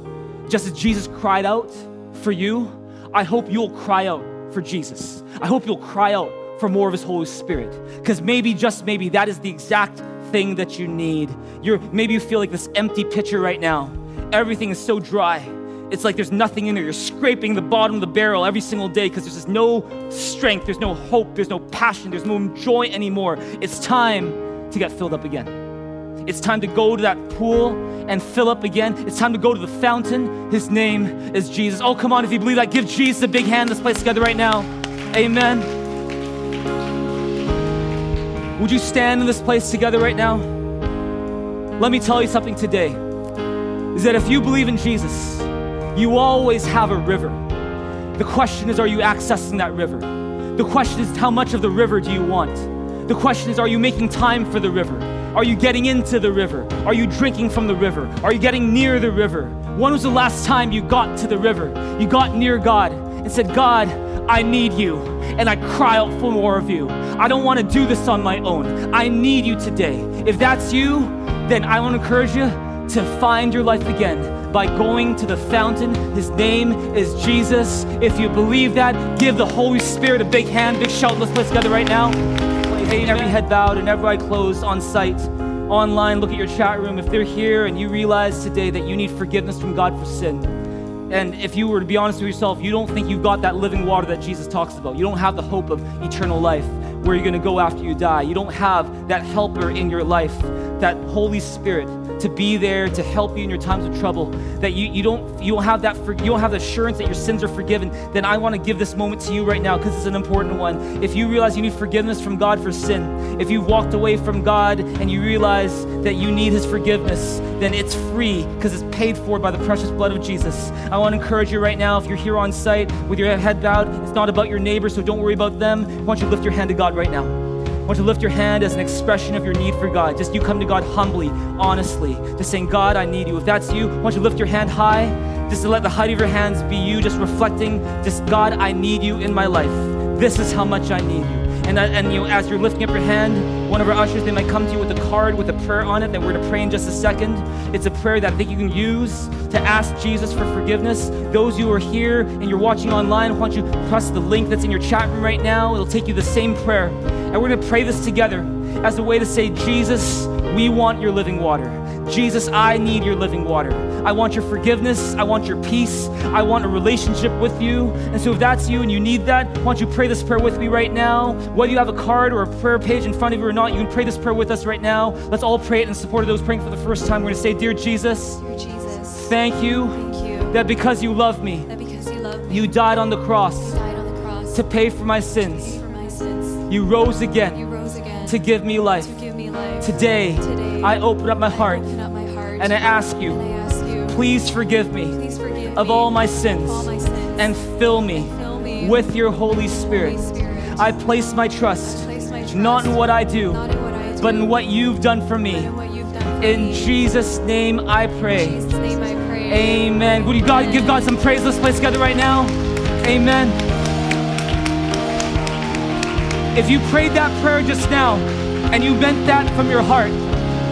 Just as Jesus cried out for you, I hope you'll cry out for Jesus. I hope you'll cry out for more of His Holy Spirit because maybe, just maybe, that is the exact thing that you need. You're, maybe you feel like this empty pitcher right now. Everything is so dry it's like there's nothing in there. You're scraping the bottom of the barrel every single day because there's just no strength, there's no hope, there's no passion, there's no joy anymore. It's time to get filled up again. It's time to go to that pool and fill up again. It's time to go to the fountain. His name is Jesus. Oh, come on, if you believe that, give Jesus a big hand. Let's place together right now. Amen. Would you stand in this place together right now? Let me tell you something today is that if you believe in Jesus, you always have a river. The question is, are you accessing that river? The question is, how much of the river do you want? The question is, are you making time for the river? Are you getting into the river? Are you drinking from the river? Are you getting near the river? When was the last time you got to the river? You got near God and said, God, I need you, and I cry out for more of you. I don't want to do this on my own. I need you today. If that's you, then I want to encourage you to find your life again by going to the fountain. His name is Jesus. If you believe that, give the Holy Spirit a big hand, big shout. Let's play together right now. Hey, every head bowed and every eye closed on site, online, look at your chat room. If they're here and you realize today that you need forgiveness from God for sin, and if you were to be honest with yourself, you don't think you've got that living water that Jesus talks about. You don't have the hope of eternal life where you're going to go after you die. You don't have that helper in your life, that Holy Spirit to be there to help you in your times of trouble, that you, you don't you don't have that for, you don't have the assurance that your sins are forgiven, then I want to give this moment to you right now because it's an important one. If you realize you need forgiveness from God for sin, if you've walked away from God and you realize that you need His forgiveness, then it's free because it's paid for by the precious blood of Jesus. I want to encourage you right now, if you're here on site with your head bowed, it's not about your neighbor, so don't worry about them. I want you lift your hand to God right now. Want to lift your hand as an expression of your need for God. Just you come to God humbly, honestly, just saying, God, I need you. If that's you, want you to lift your hand high, just to let the height of your hands be you, just reflecting, just God, I need you in my life. This is how much I need you. And, and you know, as you're lifting up your hand, one of our ushers, they might come to you with a card with a prayer on it that we're to pray in just a second. It's a prayer that I think you can use to ask Jesus for forgiveness. Those who are here and you're watching online, I want you press the link that's in your chat room right now. It'll take you the same prayer. And we're going to pray this together as a way to say, Jesus, we want your living water. Jesus, I need your living water. I want your forgiveness. I want your peace. I want a relationship with you. And so, if that's you and you need that, why don't you pray this prayer with me right now? Whether you have a card or a prayer page in front of you or not, you can pray this prayer with us right now. Let's all pray it in support of those praying for the first time. We're going to say, Dear Jesus, Dear Jesus, thank you, thank you that because you love me, that because you love me, you died on the cross you died on the cross to pay for my sins. For my sins. You rose You again rose again to give me life. to give me life. Today, Today, I open up my heart up my heart and I ask you, I ask you, please forgive me please forgive of me all my sins all my sins and fill me fill me with your Holy Spirit. Holy Spirit. I place my trust place my trust not in what I do, not in what I do, but in what you've done for me. in done for In me. Jesus' name I In pray. Jesus' name I pray. Amen. Would you God give God some praise? Let's play together right now. Amen. If you prayed that prayer just now and you meant that from your heart,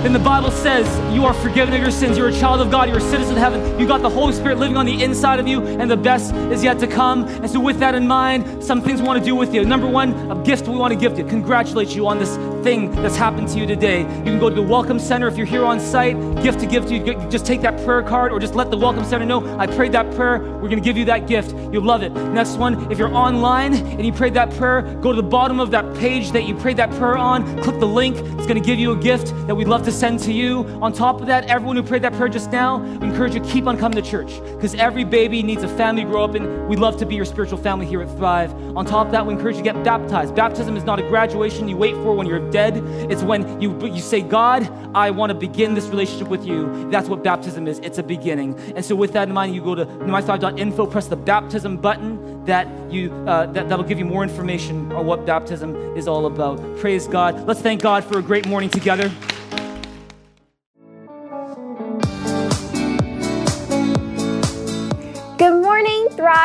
then the Bible says you are forgiven of your sins. You're a child of God. You're a citizen of heaven. You got the Holy Spirit living on the inside of you, and the best is yet to come. And so, with that in mind, some things we want to do with you. Number one, a gift we want to give you. Congratulate you on this thing that's happened to you today. You can go to the Welcome Center if you're here on site. Gift to give to you. Just take that prayer card, or just let the Welcome Center know I prayed that prayer. We're going to give you that gift. You'll love it. Next one, if you're online and you prayed that prayer, go to the bottom of that page that you prayed that prayer on. Click the link. It's going to give you a gift that we'd love to send to you. On top of that, everyone who prayed that prayer just now, we encourage you to keep on coming to church because every baby needs a family to grow up in. We'd love to be your spiritual family here at Thrive. On top of that, we encourage you to get baptized. Baptism is not a graduation you wait for when you're dead. It's when you, you say, God, I want to begin this relationship with you. That's what baptism is. It's a beginning. And so with that in mind, you go to mythrive.info, press the baptism button that you uh, that, that'll give you more information on what baptism is all about. Praise God. Let's thank God for a great morning together.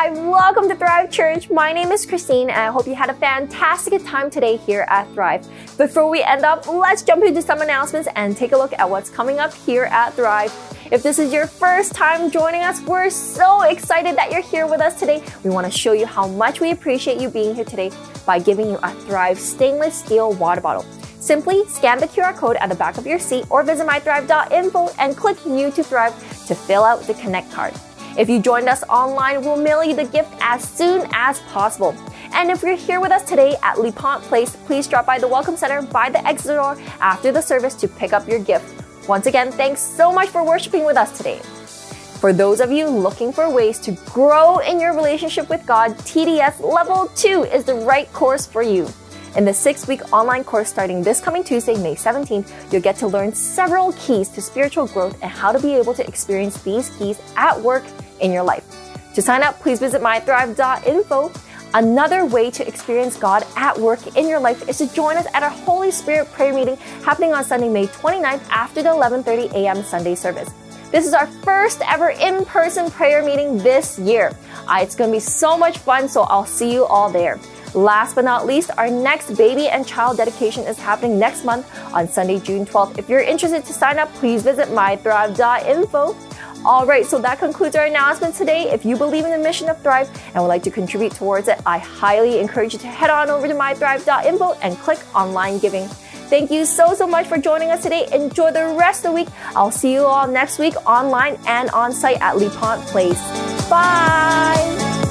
Thrive. Welcome to Thrive Church. My name is Christine, and I hope you had a fantastic time today here at Thrive. Before we end up, let's jump into some announcements and take a look at what's coming up here at Thrive. If this is your first time joining us, we're so excited that you're here with us today. We want to show you how much we appreciate you being here today by giving you a Thrive stainless steel water bottle. Simply scan the QR code at the back of your seat or visit mythrive.info and click New to Thrive to fill out the Connect card. If you joined us online, we'll mail you the gift as soon as possible. And if you're here with us today at LePont Place, please drop by the Welcome Center by the exit door after the service to pick up your gift. Once again, thanks so much for worshiping with us today. For those of you looking for ways to grow in your relationship with God, TDS Level 2 is the right course for you. In the six week online course starting this coming Tuesday, May 17th, you'll get to learn several keys to spiritual growth and how to be able to experience these keys at work in your life. To sign up, please visit mythrive.info. Another way to experience God at work in your life is to join us at our Holy Spirit prayer meeting happening on Sunday, May 29th after the 11:30 a.m. Sunday service. This is our first ever in-person prayer meeting this year. Uh, it's going to be so much fun, so I'll see you all there. Last but not least, our next baby and child dedication is happening next month on Sunday, June 12th. If you're interested to sign up, please visit mythrive.info. All right, so that concludes our announcement today. If you believe in the mission of Thrive and would like to contribute towards it, I highly encourage you to head on over to mythrive.info and click online giving. Thank you so, so much for joining us today. Enjoy the rest of the week. I'll see you all next week online and on site at LePont Place. Bye.